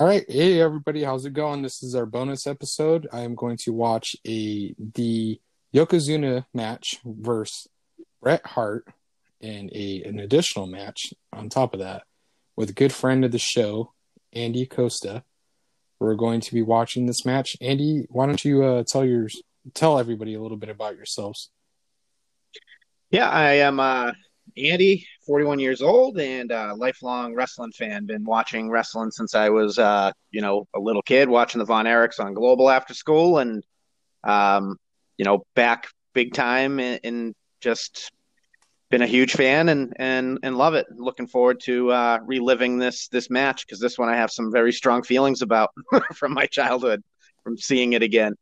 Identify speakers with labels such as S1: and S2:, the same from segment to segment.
S1: All right, hey everybody, how's it going? This is our bonus episode. I am going to watch a the Yokozuna match versus Bret Hart and a an additional match on top of that with a good friend of the show, Andy Costa. We're going to be watching this match. Andy, why don't you uh, tell your tell everybody a little bit about yourselves?
S2: Yeah, I am uh, Andy, 41 years old and a lifelong wrestling fan. Been watching wrestling since I was, uh, you know, a little kid, watching the Von Erichs on Global after school, and um, you know, back big time, and, just been a huge fan and and and love it. Looking forward to uh, reliving this this match because this one I have some very strong feelings about from my childhood, from seeing it again.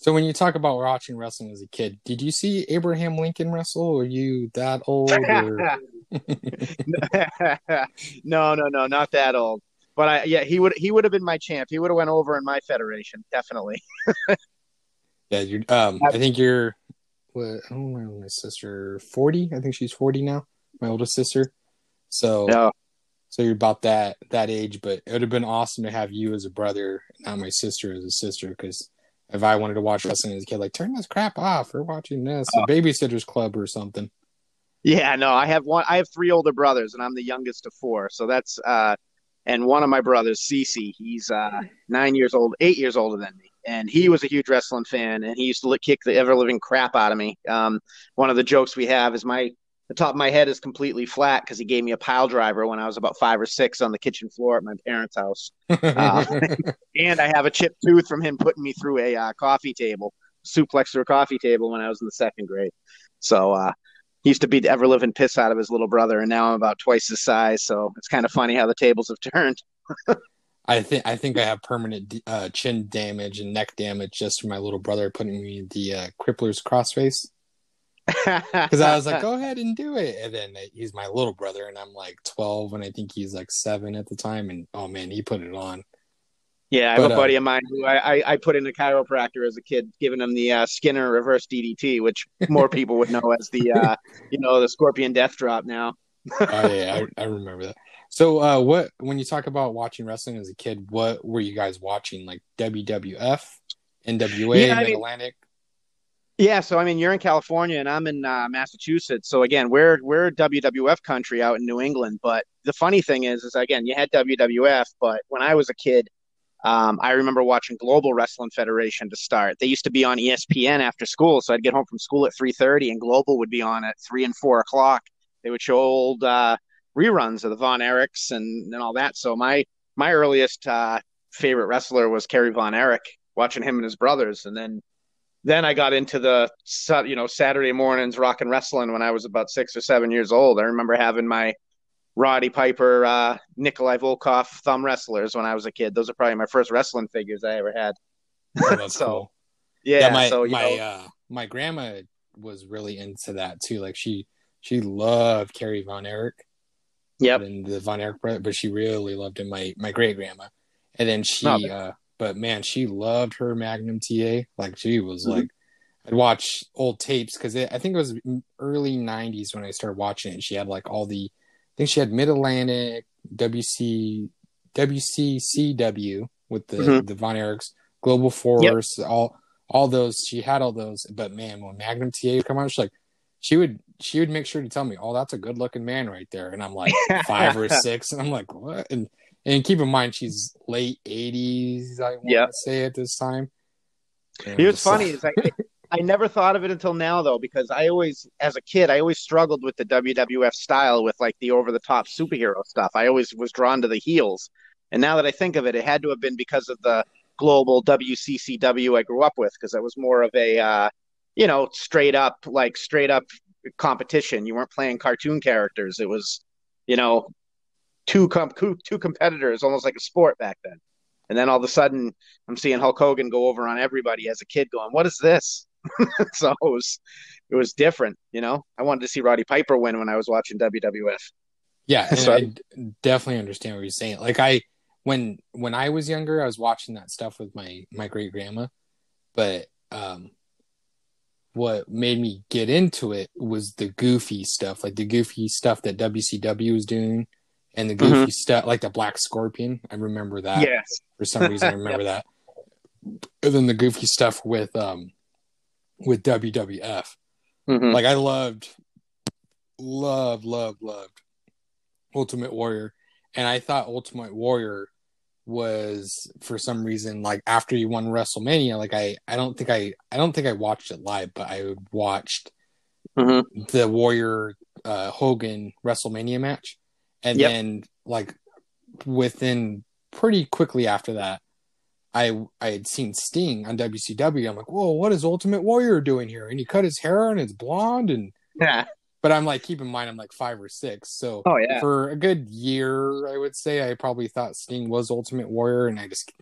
S1: So when you talk about watching wrestling as a kid, did you see Abraham Lincoln wrestle? Are you that old?
S2: no, no, no, not that old. But I, yeah, he would he would have been my champ. He would have went over in my federation, definitely.
S1: yeah, you're. Um, I think you're. What? I don't know my sister. Forty. I think she's forty now. My oldest sister. So. Yeah. So you're about that that age, but it would have been awesome to have you as a brother, not my sister as a sister, because if I wanted to watch wrestling as a kid, like turn this crap off. We're watching this, uh, Babysitters Club or something.
S2: Yeah, no, I have one. I have three older brothers, and I'm the youngest of four. So that's uh, and one of my brothers, Cece, he's uh nine years old, eight years older than me, and he was a huge wrestling fan, and he used to kick the ever living crap out of me. Um, one of the jokes we have is my the top of my head is completely flat because he gave me a pile driver when I was about five or six on the kitchen floor at my parents' house. Uh, and I have a chipped tooth from him putting me through a uh, coffee table, suplex through a coffee table when I was in the second grade. So uh, he used to beat the ever living piss out of his little brother, and now I'm about twice his size. So it's kind of funny how the tables have turned.
S1: I think I think I have permanent uh, chin damage and neck damage just from my little brother putting me in the uh, crippler's crossface because I was like, go ahead and do it. And then he's my little brother, and I'm like 12, and I think he's like seven at the time. And oh man, he put it on.
S2: Yeah, I have but, a buddy uh, of mine who I, I, I, put in a chiropractor as a kid, giving him the uh, Skinner reverse DDT, which more people would know as the uh, you know the Scorpion Death Drop now.
S1: oh yeah, I, I remember that. So, uh, what when you talk about watching wrestling as a kid, what were you guys watching? Like WWF, NWA, yeah, Mid Atlantic?
S2: Yeah, so I mean, you're in California and I'm in uh, Massachusetts. So again, we're we're WWF country out in New England. But the funny thing is, is again, you had WWF, but when I was a kid, um, I remember watching Global Wrestling Federation to start. They used to be on ESPN after school, so I'd get home from school at three thirty, and Global would be on at three and four o'clock. They would show old uh, reruns of the Von Erichs and and all that. So my my earliest uh, favorite wrestler was Kerry Von Erich. Watching him and his brothers, and then then I got into the you know Saturday mornings rock and wrestling when I was about six or seven years old. I remember having my Roddy Piper, uh, Nikolai Volkov thumb wrestlers when I was a kid. Those are probably my first wrestling figures I ever had.
S1: Oh, so, cool.
S2: yeah, yeah, my so,
S1: my uh, my grandma was really into that too. Like she she loved Kerry Von Erich.
S2: Yep.
S1: And the Von Erich brother, but she really loved him. My my great grandma, and then she oh, uh, but man, she loved her Magnum TA. Like she was mm-hmm. like, I'd watch old tapes because I think it was early '90s when I started watching it. And she had like all the, I think she had Mid Atlantic, WC, WCCW with the mm-hmm. the Von Erichs, Global Force, yep. all all those. She had all those. But man, when Magnum TA would come out, she's like, she would she would make sure to tell me, "Oh, that's a good looking man right there," and I'm like five or six, and I'm like, "What?" And and keep in mind, she's late 80s, I want yep. to say at this time.
S2: And it's funny is I, I never thought of it until now, though, because I always, as a kid, I always struggled with the WWF style with like the over the top superhero stuff. I always was drawn to the heels. And now that I think of it, it had to have been because of the global WCCW I grew up with, because it was more of a, uh, you know, straight up, like straight up competition. You weren't playing cartoon characters. It was, you know, two com- two competitors, almost like a sport back then. And then all of a sudden, I'm seeing Hulk Hogan go over on everybody as a kid, going, "What is this?" so it was it was different, you know. I wanted to see Roddy Piper win when I was watching WWF.
S1: Yeah, so, I definitely understand what you're saying. Like I when when I was younger, I was watching that stuff with my my great grandma, but um, what made me get into it was the goofy stuff, like the goofy stuff that WCW was doing and the goofy mm-hmm. stuff, like the Black Scorpion. I remember that.
S2: Yes.
S1: For some reason, I remember yep. that. And then the goofy stuff with um with WWF. Mm-hmm. Like I loved, loved, loved, loved Ultimate Warrior, and I thought Ultimate Warrior was for some reason like after you won WrestleMania. Like I, I don't think I, I don't think I watched it live, but I watched mm-hmm. the Warrior uh, Hogan WrestleMania match, and yep. then like within pretty quickly after that, I I had seen Sting on WCW. I'm like, whoa, what is Ultimate Warrior doing here? And he cut his hair and it's blonde and
S2: yeah.
S1: But I'm like, keep in mind, I'm like five or six. So
S2: oh, yeah.
S1: for a good year, I would say I probably thought Sting was Ultimate Warrior, and I just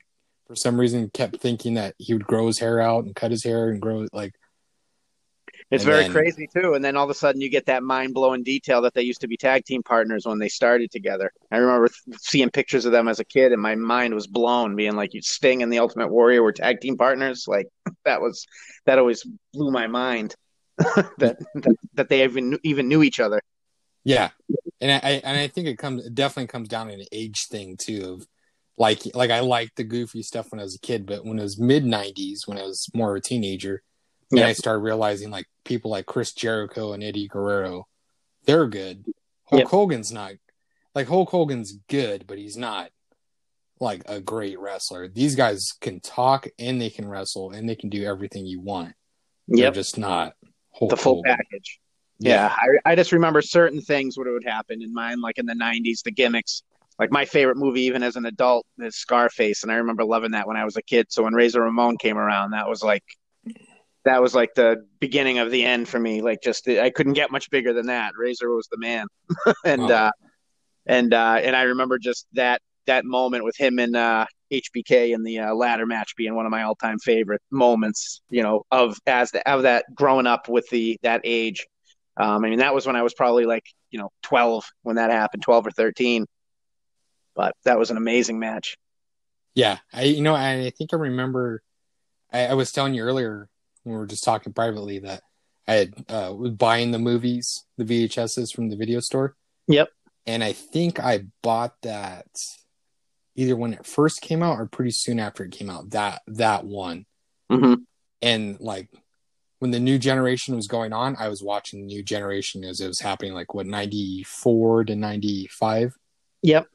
S1: for some reason kept thinking that he would grow his hair out and cut his hair and grow like
S2: it's very then, crazy too. And then all of a sudden you get that mind blowing detail that they used to be tag team partners when they started together. I remember seeing pictures of them as a kid and my mind was blown being like you Sting and the Ultimate Warrior were tag team partners. Like that was that always blew my mind that, that, that they even even knew each other.
S1: Yeah. And I and I think it comes it definitely comes down to an age thing too of like like I liked the goofy stuff when I was a kid, but when it was mid nineties, when I was more of a teenager, and I started realizing like people like Chris Jericho and Eddie Guerrero, they're good. Hulk yep. Hogan's not like Hulk Hogan's good, but he's not like a great wrestler. These guys can talk and they can wrestle and they can do everything you want. They're yep. just not
S2: Hulk the full Hogan. package. Yeah, yeah I, I, just remember certain things what would happen in mine, like in the '90s, the gimmicks. Like my favorite movie, even as an adult, is Scarface, and I remember loving that when I was a kid. So when Razor Ramon came around, that was like that was like the beginning of the end for me. Like just I couldn't get much bigger than that. Razor was the man, and wow. uh, and uh, and I remember just that that moment with him and uh, HBK in the uh, ladder match being one of my all time favorite moments. You know, of as the, of that growing up with the that age. Um, I mean, that was when I was probably like you know twelve when that happened, twelve or thirteen. But that was an amazing match.
S1: Yeah, I you know I, I think I remember. I, I was telling you earlier we were just talking privately that I had uh, was buying the movies, the VHSs from the video store.
S2: Yep.
S1: And I think I bought that either when it first came out or pretty soon after it came out. That that one.
S2: Mm-hmm.
S1: And like when the new generation was going on, I was watching the new generation as it was happening. Like what ninety four to ninety five.
S2: Yep.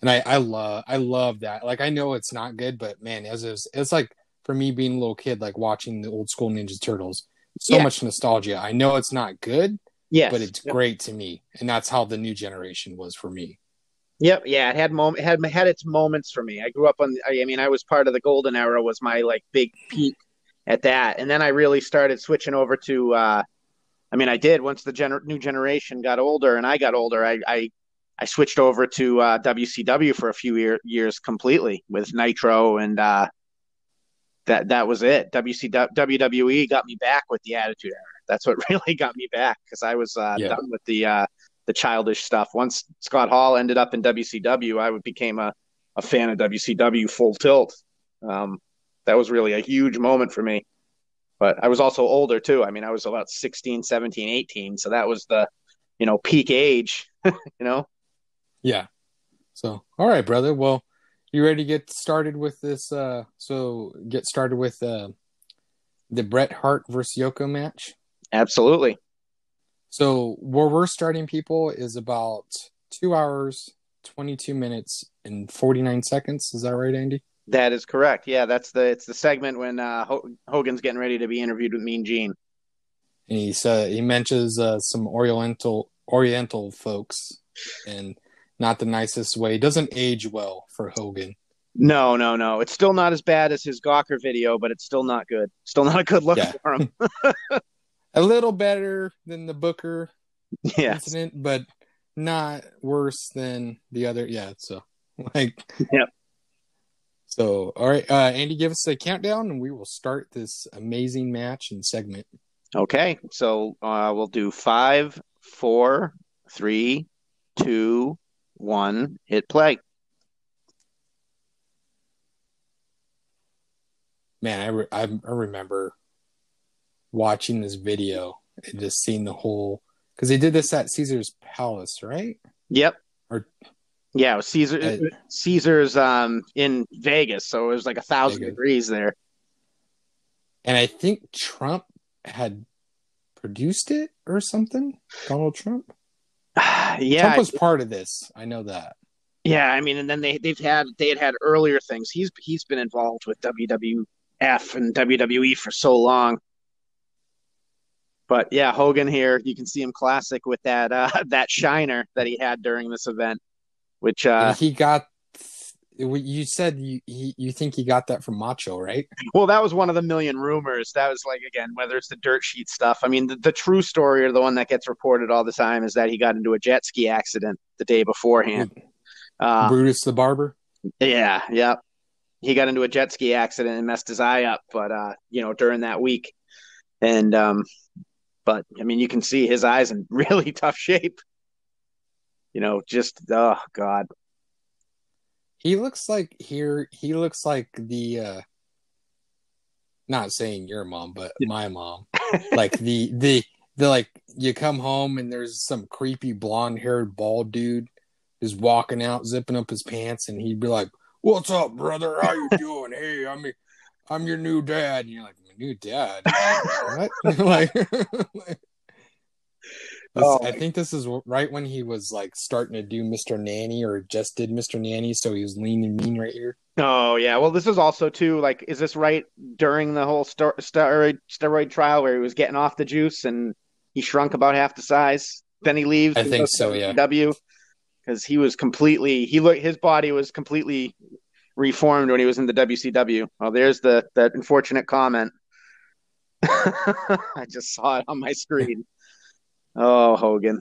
S1: And I I love I love that. Like I know it's not good, but man, as it's it's like for me being a little kid, like watching the old school Ninja Turtles. So yeah. much nostalgia. I know it's not good,
S2: yes.
S1: but it's yep. great to me, and that's how the new generation was for me.
S2: Yep, yeah, it had moment had had its moments for me. I grew up on. I mean, I was part of the golden era. Was my like big peak at that, and then I really started switching over to. uh I mean, I did once the gener- new generation got older and I got older. I I, I switched over to uh, WCW for a few year, years completely with Nitro and uh, that that was it. WC, WWE got me back with the Attitude Era. That's what really got me back because I was uh, yeah. done with the uh, the childish stuff. Once Scott Hall ended up in WCW, I became a, a fan of WCW full tilt. Um, that was really a huge moment for me. But I was also older too. I mean, I was about 16, 17, 18. So that was the, you know, peak age, you know?
S1: Yeah. So, all right, brother. Well, you ready to get started with this? Uh, so get started with uh, the Bret Hart versus Yoko match.
S2: Absolutely.
S1: So where we're starting, people, is about two hours, twenty-two minutes, and forty-nine seconds. Is that right, Andy?
S2: That is correct. Yeah, that's the it's the segment when uh, Hogan's getting ready to be interviewed with Mean Gene.
S1: And he said he mentions uh, some Oriental Oriental folks, and not the nicest way. It doesn't age well for Hogan.
S2: No, no, no. It's still not as bad as his Gawker video, but it's still not good. Still not a good look yeah. for him.
S1: a little better than the Booker incident, but not worse than the other. Yeah, so like,
S2: yep.
S1: So, all right, uh, Andy, give us a countdown, and we will start this amazing match and segment.
S2: Okay, so uh, we'll do five, four, three, two, one, hit play.
S1: Man, I, re- I, remember watching this video and just seeing the whole because they did this at Caesar's Palace, right?
S2: Yep.
S1: Or
S2: Yeah, Caesar
S1: Uh,
S2: Caesar's um in Vegas, so it was like a thousand
S1: Vegas.
S2: degrees there.
S1: and I think Trump had produced it or something. Donald Trump.
S2: Yeah,
S1: Trump was part of this. I know that.
S2: yeah. I mean, and then they they've had they had had earlier things. He's he's been involved with WWF and WWE for so long. But yeah, Hogan here, you can see him classic with that uh that shiner that he had during this event, which uh
S1: he got. You said you he, you think he got that from Macho, right?
S2: Well, that was one of the million rumors. That was like again, whether it's the dirt sheet stuff. I mean, the, the true story or the one that gets reported all the time is that he got into a jet ski accident the day beforehand. Uh,
S1: Brutus the Barber.
S2: yeah, yeah. He got into a jet ski accident and messed his eye up, but uh, you know, during that week. And um but I mean, you can see his eyes in really tough shape. You know, just oh god.
S1: He looks like here. He looks like the. uh Not saying your mom, but my mom. like the the the like you come home and there's some creepy blonde haired bald dude is walking out zipping up his pants and he'd be like, "What's up, brother? How you doing? Hey, I'm your, I'm your new dad." And you're like, "My new dad? what?" like- This-
S2: Oh,
S1: I think this is right when he was like starting to do Mr. Nanny or just did Mr. Nanny, so he was lean and mean right here.
S2: Oh yeah, well this is also too like is this right during the whole ster- steroid steroid trial where he was getting off the juice and he shrunk about half the size. Then he leaves.
S1: I think so, yeah.
S2: W because he was completely he looked his body was completely reformed when he was in the WCW. Oh, there's the that unfortunate comment. I just saw it on my screen. Oh, Hogan.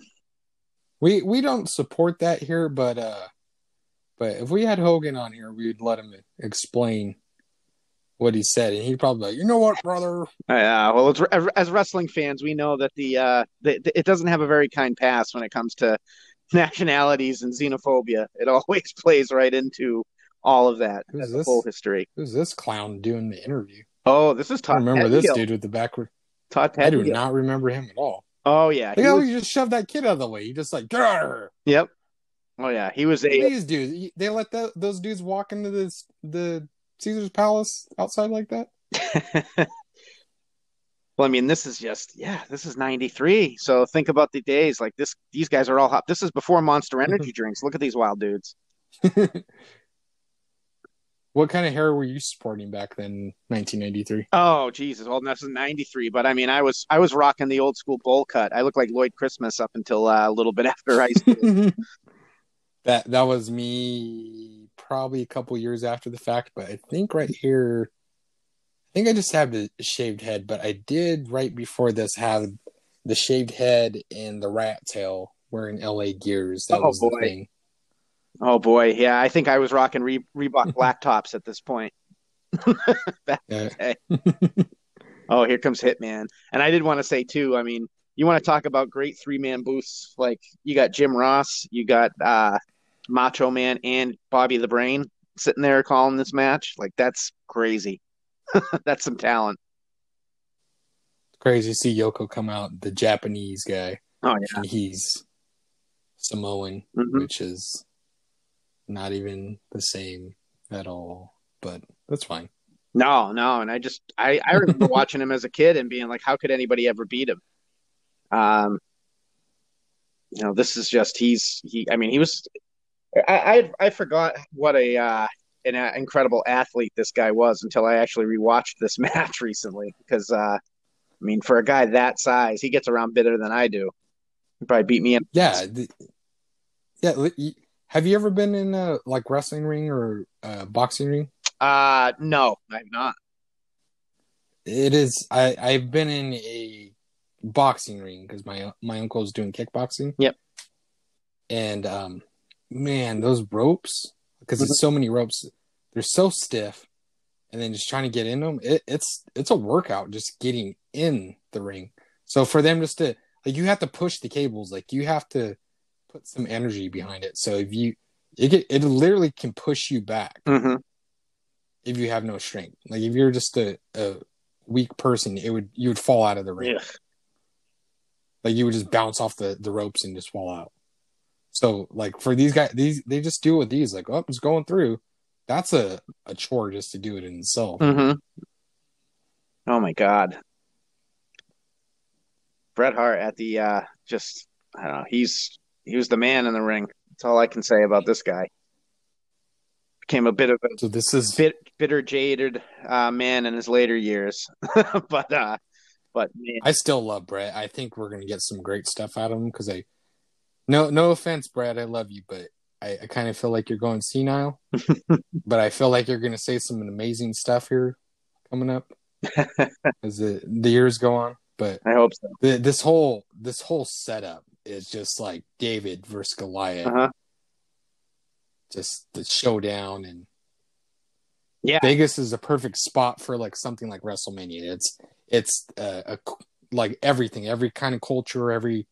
S1: We we don't support that here, but uh, but if we had Hogan on here, we'd let him explain what he said, and he'd probably be like, "You know what, brother?
S2: Yeah, well, it's, as wrestling fans, we know that the, uh, the, the it doesn't have a very kind pass when it comes to nationalities and xenophobia. It always plays right into all of that
S1: Who's this?
S2: full history.
S1: Who's this clown doing the interview?"
S2: Oh, this is
S1: I
S2: Todd.
S1: remember this dude with the backward.
S2: Todd
S1: I do not remember him at all.
S2: Oh yeah,
S1: Look
S2: he
S1: how
S2: was-
S1: he just shoved that kid out of the way. He just like get out of here.
S2: yep. Oh yeah, he was a
S1: These dudes, they let the, those dudes walk into this the Caesar's Palace outside like that.
S2: well, I mean, this is just yeah, this is '93. So think about the days like this. These guys are all hot. This is before Monster Energy drinks. Look at these wild dudes.
S1: What kind of hair were you sporting back then, 1993?
S2: Oh Jesus! Well, this is '93, but I mean, I was I was rocking the old school bowl cut. I looked like Lloyd Christmas up until uh, a little bit after high school.
S1: that that was me probably a couple years after the fact, but I think right here, I think I just have the shaved head, but I did right before this have the shaved head and the rat tail wearing LA gears. That
S2: Oh,
S1: was the thing.
S2: Oh boy, yeah, I think I was rocking Re- Reebok black tops at this point. Oh, here comes Hitman. And I did want to say too, I mean, you want to talk about great three man booths, like you got Jim Ross, you got uh Macho Man and Bobby the Brain sitting there calling this match. Like that's crazy. that's some talent.
S1: Crazy to see Yoko come out, the Japanese guy,
S2: Oh yeah.
S1: and he's Samoan,
S2: Mhm.
S1: which is not even the same at all. But that's fine.
S2: No, no, and I just I I remember watching him as a kid and being like, how could anybody ever beat him? Um, you know, this is just he's he. I mean, he was. I I, I forgot what a uh, an uh, incredible athlete this guy was until I actually rewatched this match recently because uh, I mean, for a guy that size, he gets around better than I do. He probably beat me in.
S1: Yeah, the, yeah. Have you ever been in a like wrestling ring or uh, boxing ring?
S2: Uh, no, I've not.
S1: It is. I I've been in a boxing ring because my my uncle's doing kickboxing.
S2: Yep.
S1: And um, man, those ropes because it's so many ropes, they're so stiff, and then just trying to get in them, it, it's it's a workout just getting in the ring. So for them just to like, you have to push the cables, like you have to put some energy behind it. So if you it it literally can push you back
S2: hmm
S1: if you have no strength. Like if you're just a, a weak person, it would you would fall out of the ring.
S2: Yeah.
S1: Like you would just bounce off the, the ropes and just fall out. So like for these guys, these they just do it with these. Like, oh, it's going through. That's a a chore just to do it in itself.
S2: Mm-hmm. Oh my God. Bret Hart at the uh just I don't know, he's he was the man in the ring. That's all I can say about this guy. Became a bit of a
S1: So this is
S2: bit bitter jaded uh man in his later years. but uh but man,
S1: I still love Bret. I think we're gonna get some great stuff out of him because I no no offense, Brad, I love you, but I, I kind of feel like you're going senile. but I feel like you're gonna say some amazing stuff here coming up as the, the years go on. But
S2: I hope so.
S1: the, this whole this whole setup is just like David versus Goliath,
S2: Uh-huh.
S1: just the showdown and
S2: Yeah.
S1: Vegas is a perfect spot for like something like WrestleMania. It's it's uh, a like everything, every kind of culture, every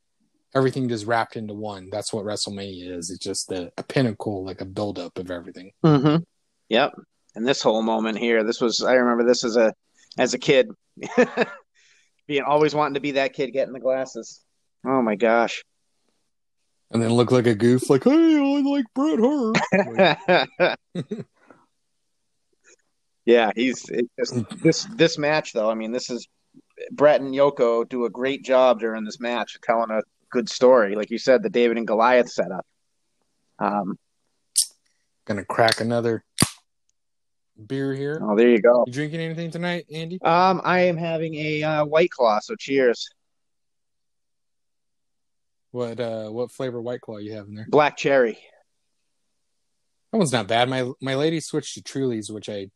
S1: everything just wrapped into one. That's what WrestleMania is. It's just a, a pinnacle, like a buildup of everything.
S2: Mm-hmm. Yep. And this whole moment here, this was I remember this as a as a kid. Being always wanting to be that kid getting the glasses. Oh my gosh.
S1: And then look like a goof, like, hey, I like Bret Hart. Like,
S2: yeah, he's it just this this match though. I mean, this is Bret and Yoko do a great job during this match, telling a good story. Like you said, the David and Goliath setup. Um,
S1: gonna crack another beer here.
S2: oh, there you go.
S1: You drinking anything tonight, Andy?
S2: Um, I am having a uh, white claw, so cheers.
S1: What uh what flavor white claw you have in there?
S2: Black cherry.
S1: That one's not bad. My my lady switched to Trulies, which I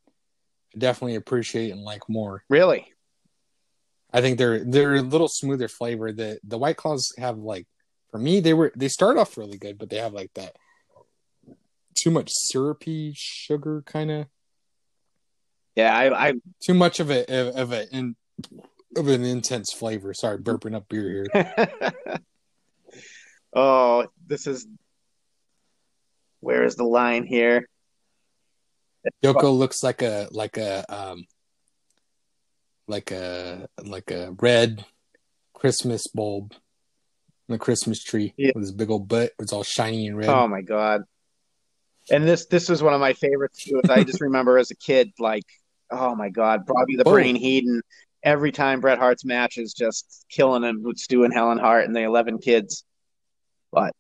S1: definitely appreciate and like more.
S2: Really?
S1: I think they're they're a little smoother flavor. The the white claws have like for me they were they start off really good, but they have like that too much syrupy sugar kind of
S2: Yeah, I, I
S1: too much of a of, a in, of an intense flavor. Sorry, burping up beer here.
S2: oh, this is where is the line here?
S1: Yoko looks like a like a um like a like a red Christmas bulb on the Christmas tree
S2: Yeah.
S1: with his big old butt. It's all shiny and red.
S2: Oh my god! And this this was one of my favorites too. I just remember as a kid, like, oh my god, Bobby the
S1: Oh.
S2: Brain Heenan. Every time Bret Hart's match is just killing him with Stu and Helen Hart and the Eleven Kids. But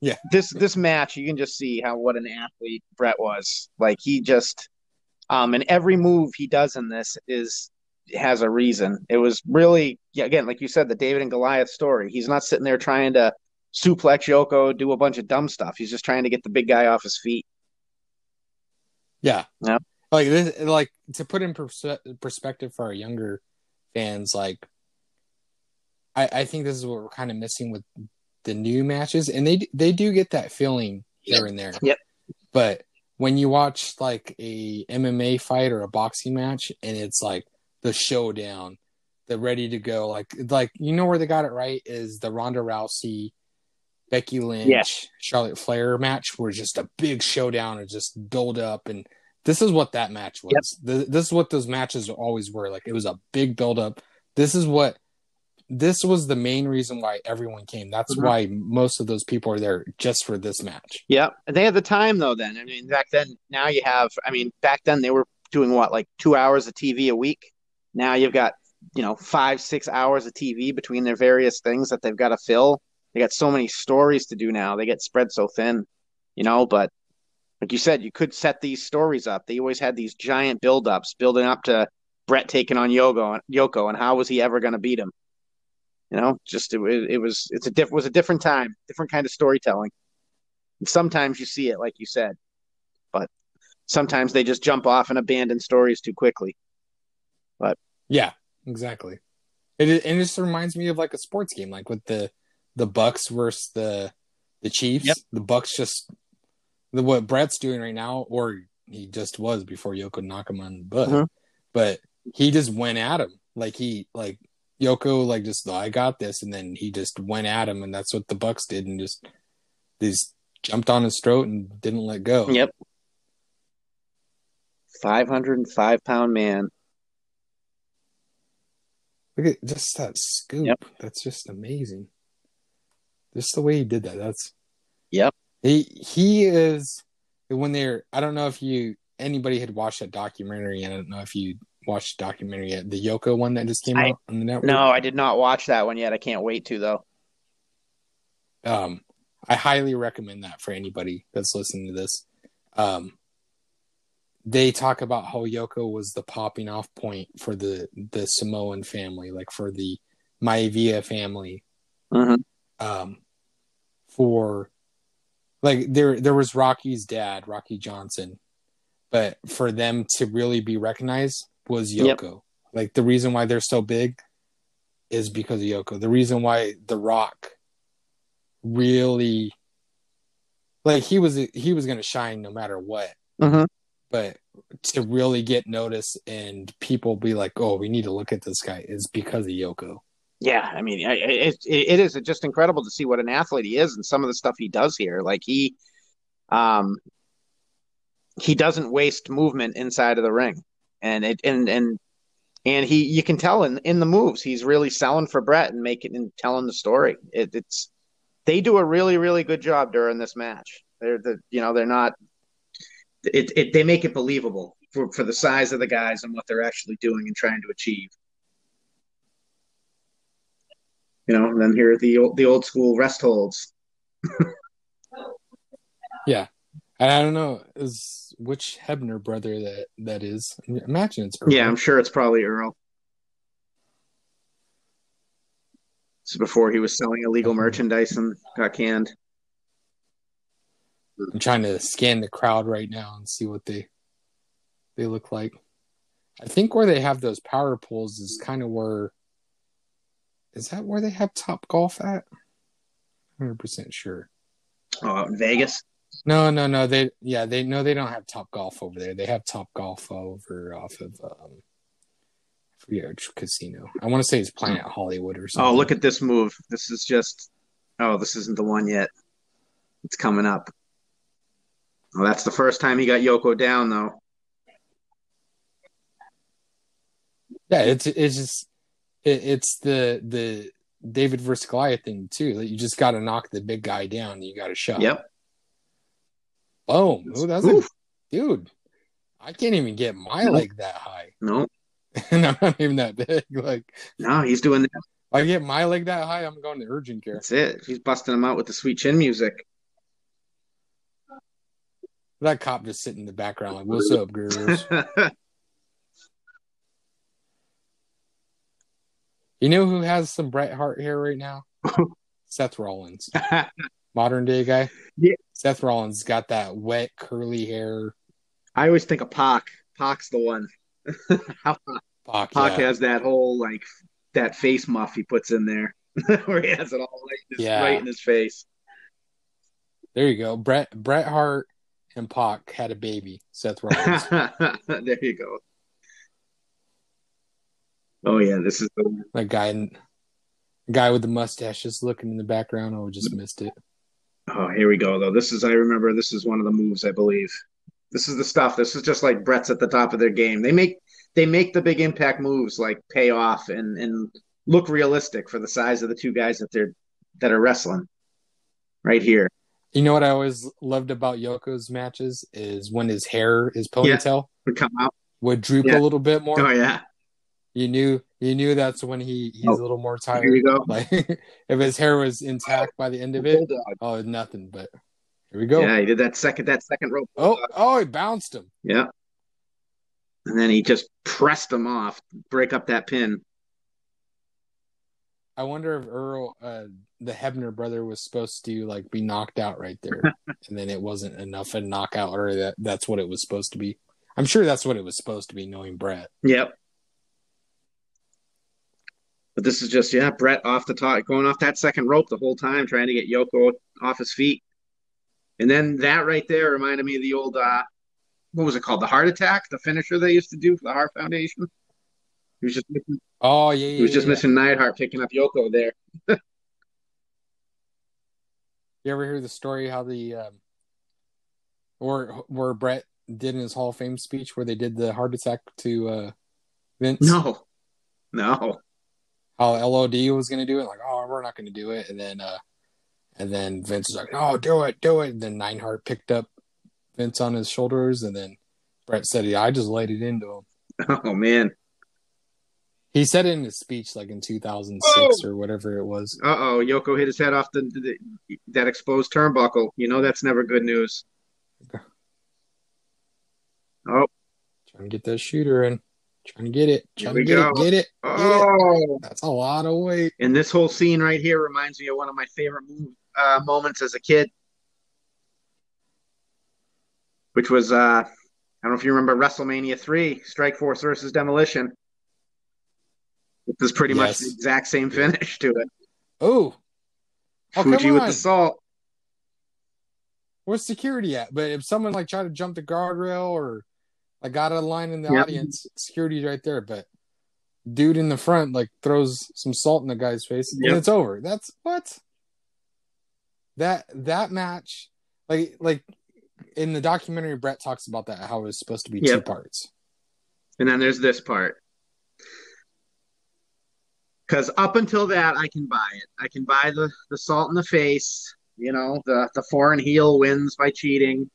S1: Yeah.
S2: this this match, you can just see how what an athlete Bret was. Like he just, um, and every move he does in this is has a reason. It was really, yeah, again, like you said, the David and Goliath story. He's not sitting there trying to suplex Yoko, do a bunch of dumb stuff. He's just trying to get the big guy off his feet.
S1: Yeah.
S2: Yeah.
S1: Like this, like to put in pers- perspective for our younger fans, like I, I think this is what we're kind of missing with the new matches, and they they do get that feeling here and there.
S2: Yep.
S1: But when you watch like a MMA fight or a boxing match, and it's like the showdown, the ready to go, like like you know where they got it right is the Ronda Rousey. Becky Lynch,
S2: Yes.
S1: Charlotte Flair match were just a big showdown and just build up and this is what that match was. Th- This is what those matches always were. Like it was a big build up. This is what this was the main reason why everyone came. That's
S2: Mhm.
S1: why most of those people are there just for this match.
S2: Yep. They had the time though then. I mean, back then now you have I mean, back then they were doing what, like two hours of TV a week? Now you've got, you know, five, six hours of TV between their various things that they've got to fill. They got so many stories to do now. They get spread so thin, you know, but like you said, you could set these stories up. They always had these giant build-ups, building up to Bret taking on Yoko, Yoko, and how was he ever going to beat him? You know, just it, it was it's a diff, was a different time, different kind of storytelling. And sometimes you see it, like you said, but sometimes they just jump off and abandon stories too quickly.
S1: But yeah, exactly. It it, and it just reminds me of like a sports game, like with the the Bucs versus the the Chiefs.
S2: Yep.
S1: The Bucs just the what Bret's doing right now, or he just was before Yoko knock him on the butt.
S2: Mhm.
S1: But he just went at him like he like Yoko like just I got this, and then he just went at him, and that's what the Bucs did, and just they just jumped on his throat and didn't let go.
S2: Yep. 505 pound man.
S1: Look at just that scoop.
S2: Yep.
S1: That's just amazing. Just the way he did that. That's
S2: Yep.
S1: He he is when they're. I don't know if you anybody had watched that documentary. And I don't know if you watched the documentary yet. The Yoko one that just came
S2: I-
S1: out on the network.
S2: No, I did not watch that one yet. I can't wait to though.
S1: Um, I highly recommend that for anybody that's listening to this. Um, they talk about how Yoko was the popping off point for the the Samoan family, like for the Maivia family.
S2: Mhm.
S1: Um, for like there there was Rocky's dad, Rocky Johnson, but for them to really be recognized was
S2: Yep.
S1: Yoko. Like the reason why they're so big is because of Yoko. The reason why The Rock really like he was he was going to shine no matter what
S2: Mhm.
S1: but to really get notice and people be like oh we need to look at this guy is because of yoko
S2: Yeah, I mean, I- I- it, it is just incredible to see what an athlete he is and some of the stuff he does here. Like he, um, he doesn't waste movement inside of the ring, and it and and and he you can tell in in the moves he's really selling for Bret and making and telling the story. It, it's they do a really really good job during this match. They're the you know they're not it, it they make it believable for for the size of the guys and what they're actually doing and trying to achieve. You know, and then here are the old the old school rest holds.
S1: and i don't know is which hebner brother that that is imagine it's Earl.
S2: Yeah, I'm sure it's probably Earl. This is before he was selling illegal merchandise and got canned.
S1: i'm trying to scan the crowd right now and see what they they look like i think where they have those power poles is kind of where is that where they have top golf at 100% sure
S2: Oh, out in Vegas.
S1: No, no, no. They yeah, they no, they don't have Top Golf over there. They have Top Golf over off of um, I forget which casino. I want to say it's Planet Hollywood or something.
S2: Oh, look at this move. This is just. Oh, this isn't the one yet. It's coming up. Well, that's the first time he got Yoko down, though.
S1: yeah. It's it's just it, it's the the David versus Goliath thing too. That you just got to knock the big guy down. and You got to shove.
S2: Yep.
S1: Boom. A, dude. I can't even get my
S2: No.
S1: leg that high,
S2: No,
S1: and I'm not even that big. Like
S2: no, he's doing that.
S1: if I get my leg that high, I'm going to urgent care.
S2: That's it. He's busting him out with the sweet chin music.
S1: That cop just sitting in the background like, "What's up, girls?" You know who has some Bret Hart hair right now? Seth Rollins, modern day guy.
S2: Yeah.
S1: Seth Rollins got that wet curly hair.
S2: I always think of Pac. Pac's the one. How
S1: Fuck
S2: Pac
S1: yeah.
S2: has that whole like that face muff he puts in there, where he has it all right in his,
S1: Yeah.
S2: right in his face.
S1: There you go. Bret Bret Hart and Pac had a baby. Seth Rollins.
S2: there you go. Oh yeah, this is the
S1: that guy, guy with the mustache, just looking in the background. Oh, just missed it.
S2: Oh, here we go though. This is I remember this is one of the moves I believe. This is the stuff. This is just like Bret's at the top of their game. They make they make the big impact moves like pay off and and look realistic for the size of the two guys that they're that are wrestling. Right here.
S1: You know what I always loved about Yoko's matches is when his hair, his ponytail,
S2: Would come out.
S1: would droop
S2: Yeah.
S1: a little bit more.
S2: Oh yeah.
S1: You knew you knew that's when he he's
S2: Oh,
S1: a little more
S2: Here
S1: tired.
S2: you go.
S1: Like if his hair was intact by the end of it, oh nothing. But here we go.
S2: Yeah, he did that second that second rope.
S1: Oh oh, he bounced him.
S2: Yeah. And then he just pressed him off, break up that pin.
S1: I wonder if Earl, uh, the Hebner brother, was supposed to like be knocked out right there, and then it wasn't enough a knockout, or that that's what it was supposed to be. I'm sure that's what it was supposed to be, knowing Bret.
S2: Yep. But this is just yeah, Bret off the top, going off that second rope the whole time, trying to get Yoko off his feet. And then that right there reminded me of the old uh what was it called? The heart attack, the finisher they used to do for the Heart Foundation. He was just missing,
S1: Oh yeah, yeah
S2: he was just
S1: yeah.
S2: missing Neidhart picking up Yoko there.
S1: You ever hear the story how the um, or where Bret did in his Hall of Fame speech where they did the heart attack to uh, Vince?
S2: No, no.
S1: How LOD was going to do it? Like, oh, we're not going to do it. And then uh, And then Vince is like, "No, do it, do it." And then Neidhart picked up Vince on his shoulders, and then Bret said, "Yeah, I just laid it into him."
S2: Oh man.
S1: He said it in his speech, like in 2006 oh! or whatever it was.
S2: Uh oh, Yoko hit his head off the, the, that exposed turnbuckle. You know that's never good news. Oh,
S1: trying to get that shooter in. Trying to get it. Trying to get go. it. Get it. Get oh. It. That's a lot of weight.
S2: And this whole scene right here reminds me of one of my favorite uh, moments as a kid, which was uh, I don't know if you remember WrestleMania three, Strikeforce versus Demolition. It was pretty yes. much the exact same finish to it.
S1: Oh,
S2: Fuji with the salt.
S1: Where's security at? But if someone like tried to jump the guardrail or I got a line in the yep. audience, security's right there, but dude in the front like throws some salt in the guy's face yep. and it's over. That's what that that match like like in the documentary Bret talks about that how it was supposed to be yep. two parts.
S2: And then there's this part. Cause up until that I can buy it. I can buy the the salt in the face, you know, the the foreign heel wins by cheating,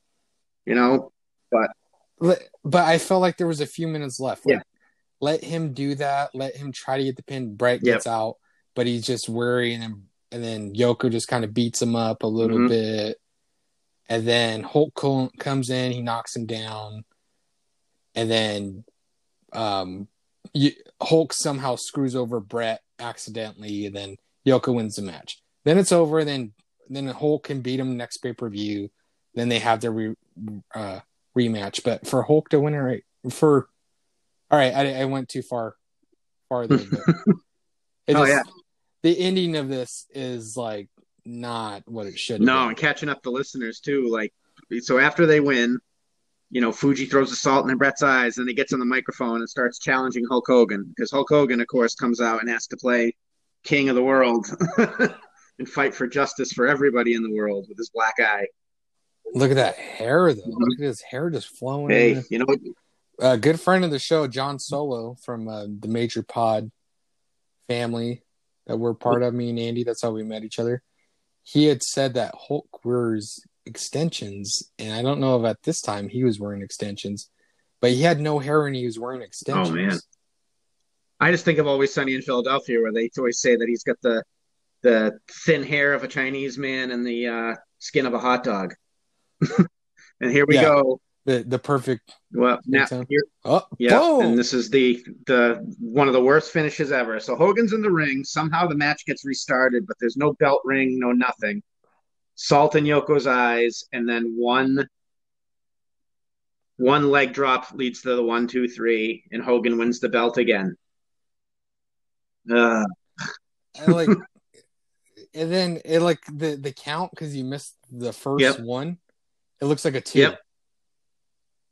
S2: you know, but
S1: but I felt like there was a few minutes left. Like, yeah. Let him do that. Let him try to get the pin. Bret gets yep. out, but he's just worrying, and and then Yoko just kind of beats him up a little mm-hmm. bit, and then Hulk comes in, he knocks him down, and then um, Hulk somehow screws over Bret accidentally, and then Yoko wins the match. Then it's over. Then then Hulk can beat him next pay per view. Then they have their re, uh, rematch. But for Hulk to win right? For all right, I, I went too far, farther. Oh just, yeah, the ending of this is like not what it should.
S2: No, been. and catching up the listeners too. Like, so after they win, you know, Fuji throws the salt in Bret's eyes, and he gets on the microphone and starts challenging Hulk Hogan because Hulk Hogan, of course, comes out and has to play King of the World and fight for justice for everybody in the world with his black eye.
S1: Look at that hair, though. Mm-hmm. Look at his hair just flowing.
S2: Hey, you know,
S1: a good friend of the show, John Solo from uh, the Major Pod family that we're part of. Me and Andy, that's how we met each other. He had said that Hulk wears extensions, and I don't know if at this time he was wearing extensions, but he had no hair and he was wearing extensions. Oh man,
S2: I just think of Always Sunny in Philadelphia, where they always say that he's got the the thin hair of a Chinese man and the uh, skin of a hot dog. and here we yeah, go.
S1: The the perfect.
S2: Well, now here, oh, yeah, boom. and this is the the one of the worst finishes ever. So Hogan's in the ring. Somehow the match gets restarted, but there's no belt ring, no nothing. Salt in Yoko's eyes, and then one one leg drop leads to the one, two, three, and Hogan wins the belt again. Uh.
S1: like, and then it like the the count because you missed the first yep. one. It looks like a two. Yep.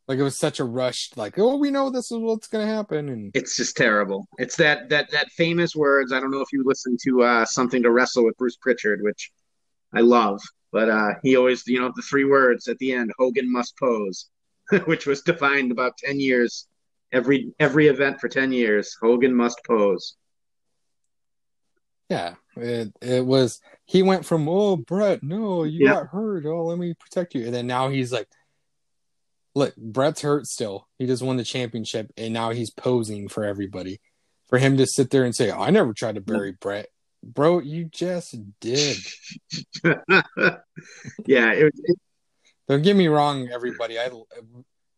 S1: Like it was such a rush, like, oh, we know this is what's gonna happen, and
S2: it's just terrible. It's that that that famous words. I don't know if you listen to uh, something to wrestle with Bruce Pritchard, which I love, but uh, he always, you know, the three words at the end: Hogan must pose, which was defined about ten years. Every every event for ten years, Hogan must pose.
S1: Yeah, it it was. He went from oh Bret, no, you got hurt. Oh, let me protect you, and then now he's like, look, Bret's hurt still. He just won the championship, and now he's posing for everybody. For him to sit there and say, "I never tried to bury Bret, bro, you just did.
S2: yeah, it, it,
S1: don't get me wrong, everybody. I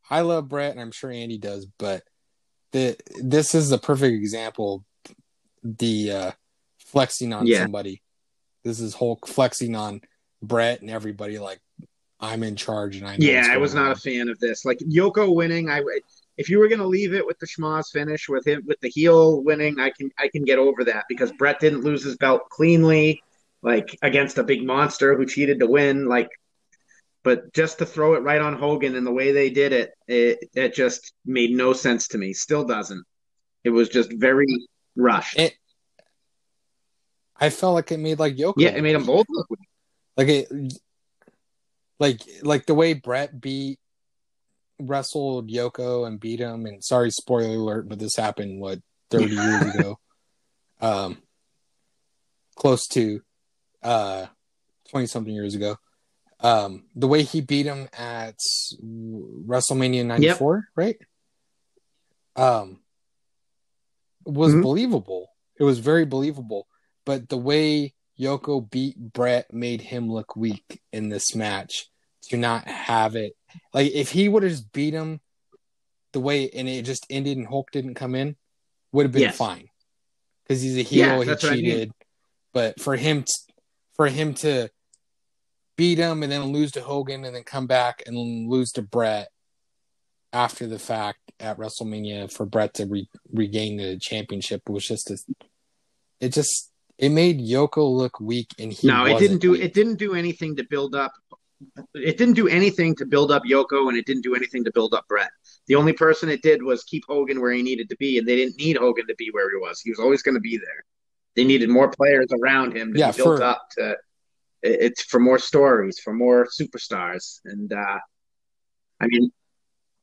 S1: I love Bret, and I'm sure Andy does, but the this is the perfect example. The uh, flexing on yeah. somebody. This is Hulk flexing on Bret and everybody. Like I'm in charge, and I.
S2: yeah, I was on. not a fan of this. Like Yoko winning, I if you were going to leave it with the schmoz finish with him with the heel winning, I can I can get over that because Bret didn't lose his belt cleanly, like against a big monster who cheated to win. Like, but just to throw it right on Hogan and the way they did it, it it just made no sense to me. Still doesn't. It was just very rushed.
S1: It, I felt like it made like Yoko.
S2: Yeah, it made them both look
S1: like it, like like the way Bret beat wrestled Yoko and beat him. And sorry, spoiler alert, but this happened what thirty years ago, um, close to, uh, twenty something years ago. Um, the way he beat him at WrestleMania '94, yep. right? Um, was mm-hmm. believable. It was very believable. But the way Yoko beat Bret made him look weak in this match to not have it. Like if he would have just beat him the way and it just ended and Hulk didn't come in, would have been yes. fine. Because he's a heel, yeah, he cheated. I mean. But for him to, for him to beat him and then lose to Hogan and then come back and lose to Bret after the fact at WrestleMania for Bret to re- regain the championship was just a, it just it made Yoko look weak and he
S2: No, it didn't do
S1: weak.
S2: it didn't do anything to build up it didn't do anything to build up Yoko and it didn't do anything to build up Bret. The only person it did was keep Hogan where he needed to be and they didn't need Hogan to be where he was. He was always going to be there. They needed more players around him to yeah, be built for, up to it's for more stories, for more superstars and uh I mean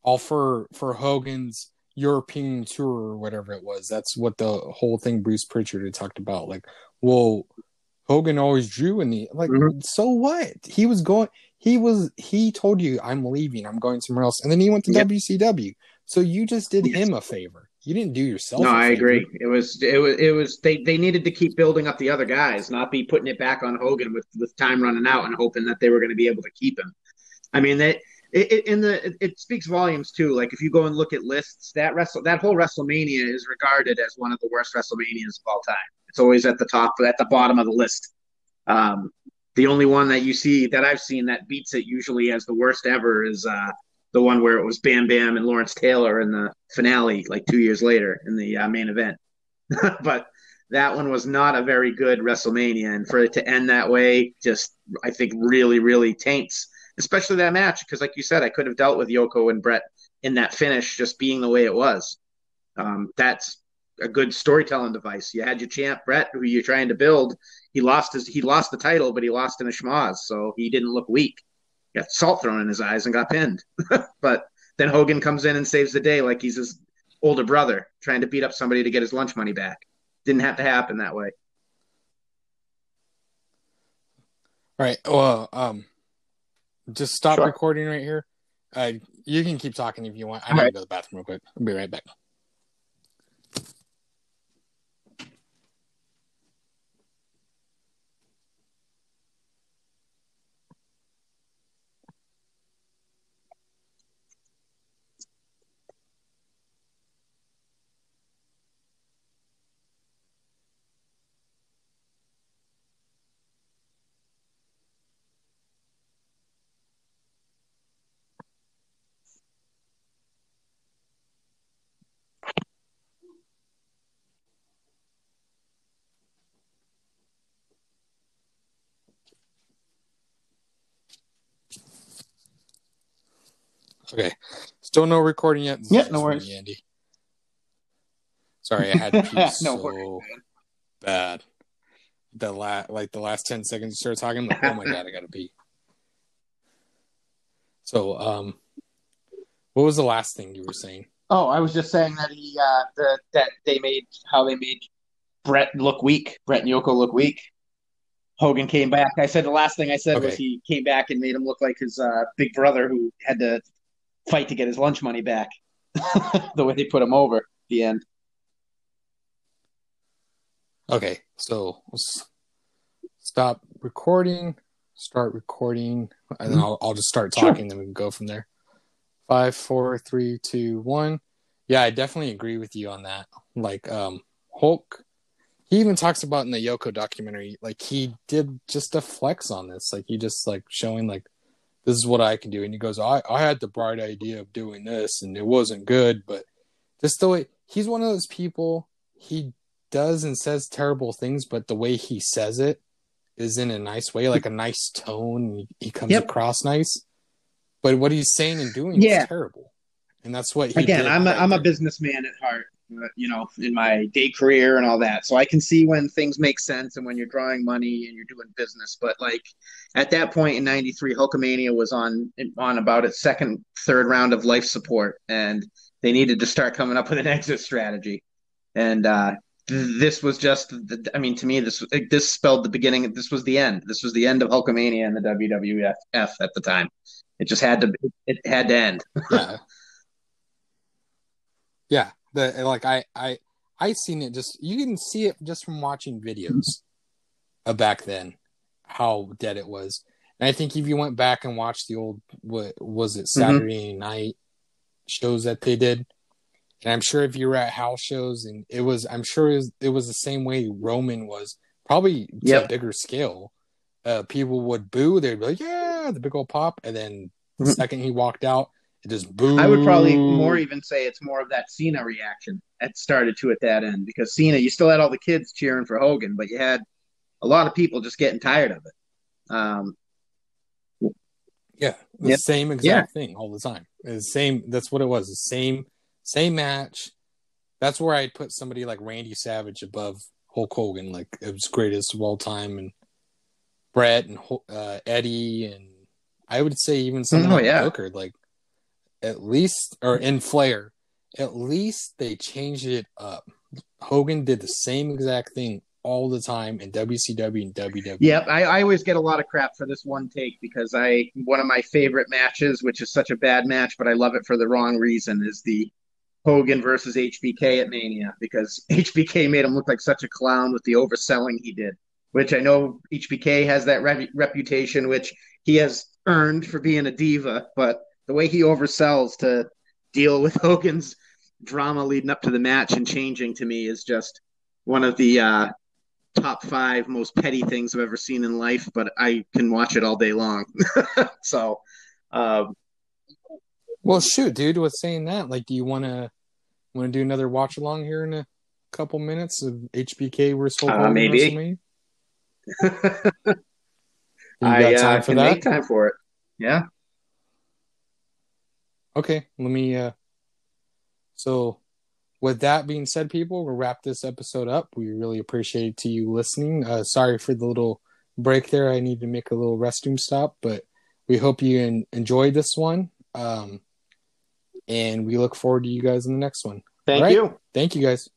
S1: all for for Hogan's European tour or whatever it was. That's what the whole thing Bruce Pritchard had talked about. Like, well, Hogan always drew in the like. Mm-hmm. So what? He was going. He was. He told you, "I'm leaving. I'm going somewhere else," and then he went to. WCW. So you just did yes. him a favor. You didn't do yourself.
S2: No, I agree. It was. It was. It was. They. They needed to keep building up the other guys, not be putting it back on Hogan with with time running out and hoping that they were going to be able to keep him. I mean, they it, in the it, it, speaks volumes too. Like if you go and look at lists, that wrestle that whole WrestleMania is regarded as one of the worst WrestleManias of all time. It's always at the top, at the bottom of the list. Um, the only one that you see that I've seen that beats it usually as the worst ever is uh, the one where it was Bam Bam and Lawrence Taylor in the finale, like two years later in the uh, main event. but that one was not a very good WrestleMania, and for it to end that way, just I think really, really taints especially that match because, like you said, I could have dealt with Yoko and Bret in that finish just being the way it was. Um, that's a good storytelling device. You had your champ Bret, who you're trying to build. He lost his he lost the title, but he lost in a schmoz, so he didn't look weak. He got salt thrown in his eyes and got pinned. but then Hogan comes in and saves the day like he's his older brother trying to beat up somebody to get his lunch money back. Didn't have to happen that way.
S1: All right. Well, um, just stop sure. recording right here. Uh, you can keep talking if you want. I need right. to go to the bathroom real quick. I'll be right back. Okay. Still no recording yet.
S2: Yeah, no worries. Me, Andy.
S1: Sorry, I had to no so worries, bad. The la- like the last ten seconds you started talking, like, oh my god, I gotta pee. So, um, what was the last thing you were saying?
S2: Oh, I was just saying that he uh the, that they made how they made Bret look weak, Bret and Yoko look weak. Hogan came back. I said the last thing I said okay. was he came back and made him look like his uh, big brother who had to fight to get his lunch money back. the way they put him over the end.
S1: Okay, so let's stop recording, start recording, and then I'll, I'll just start talking, sure. then we can go from there. Five, four, three, two, one. Yeah, I definitely agree with you on that. Like, um, Hulk, he even talks about in the Yoko documentary, like he did just a flex on this, like he just like showing like this is what I can do. And he goes, I, I had the bright idea of doing this and it wasn't good, but just the way he's one of those people, he does and says terrible things, but the way he says it is in a nice way, like a nice tone. He comes yep. across nice, but what he's saying and doing yeah. is terrible. And that's what
S2: again. I'm a, I'm a businessman at heart, you know, in my day career and all that. So I can see when things make sense and when you're drawing money and you're doing business. But like at that point in '93, Hulkamania was on on about its second, third round of life support, and they needed to start coming up with an exit strategy. And uh, this was just the, I mean to me this this spelled the beginning this was the end this was the end of Hulkamania and the WWF at the time it just had to it had to end
S1: yeah yeah the like I I I seen it just you can see it just from watching videos of back then how dead it was and I think if you went back and watched the old what was it mm-hmm. Saturday mm-hmm. night shows that they did and I'm sure if you were at house shows and it was, I'm sure it was, it was the same way Roman was, probably to yep. a bigger scale. Uh, people would boo. They'd be like, "Yeah, the big old pop," and then the mm-hmm. second he walked out, it just boo.
S2: I would probably more even say it's more of that Cena reaction that started to at that end because Cena, you still had all the kids cheering for Hogan, but you had a lot of people just getting tired of it. Um,
S1: yeah, the yep. same exact yeah. thing all the time. The same. That's what it was. The same same match. That's where I'd put somebody like Randy Savage above Hulk Hogan, like it was greatest of all time, and Bret and uh, Eddie, and I would say even someone oh, like yeah. Booker, like at least or in Flair, at least they changed it up. Hogan did the same exact thing all the time in WCW and WWE.
S2: Yep, I, I, always get a lot of crap for this one take because I one of my favorite matches, which is such a bad match, but I love it for the wrong reason, is the Hogan versus HBK at Mania because HBK made him look like such a clown with the overselling he did, which I know HBK has that re- reputation, which he has earned for being a diva, but the way he oversells to deal with Hogan's drama leading up to the match and changing to me is just one of the uh, top five most petty things I've ever seen in life, but I can watch it all day long. so, um,
S1: well, shoot, dude. With saying that, like, do you want to want to do another watch along here in a couple minutes of HBK versus Hulk
S2: uh, maybe. I uh, can that? make time for it. Yeah.
S1: Okay, let me. uh So, with that being said, people, we'll wrap this episode up. We really appreciate to you listening. Uh Sorry for the little break there. I need to make a little restroom stop, but we hope you en- enjoyed this one. Um, and we look forward to you guys in the next one.
S2: Thank right? you.
S1: Thank you guys.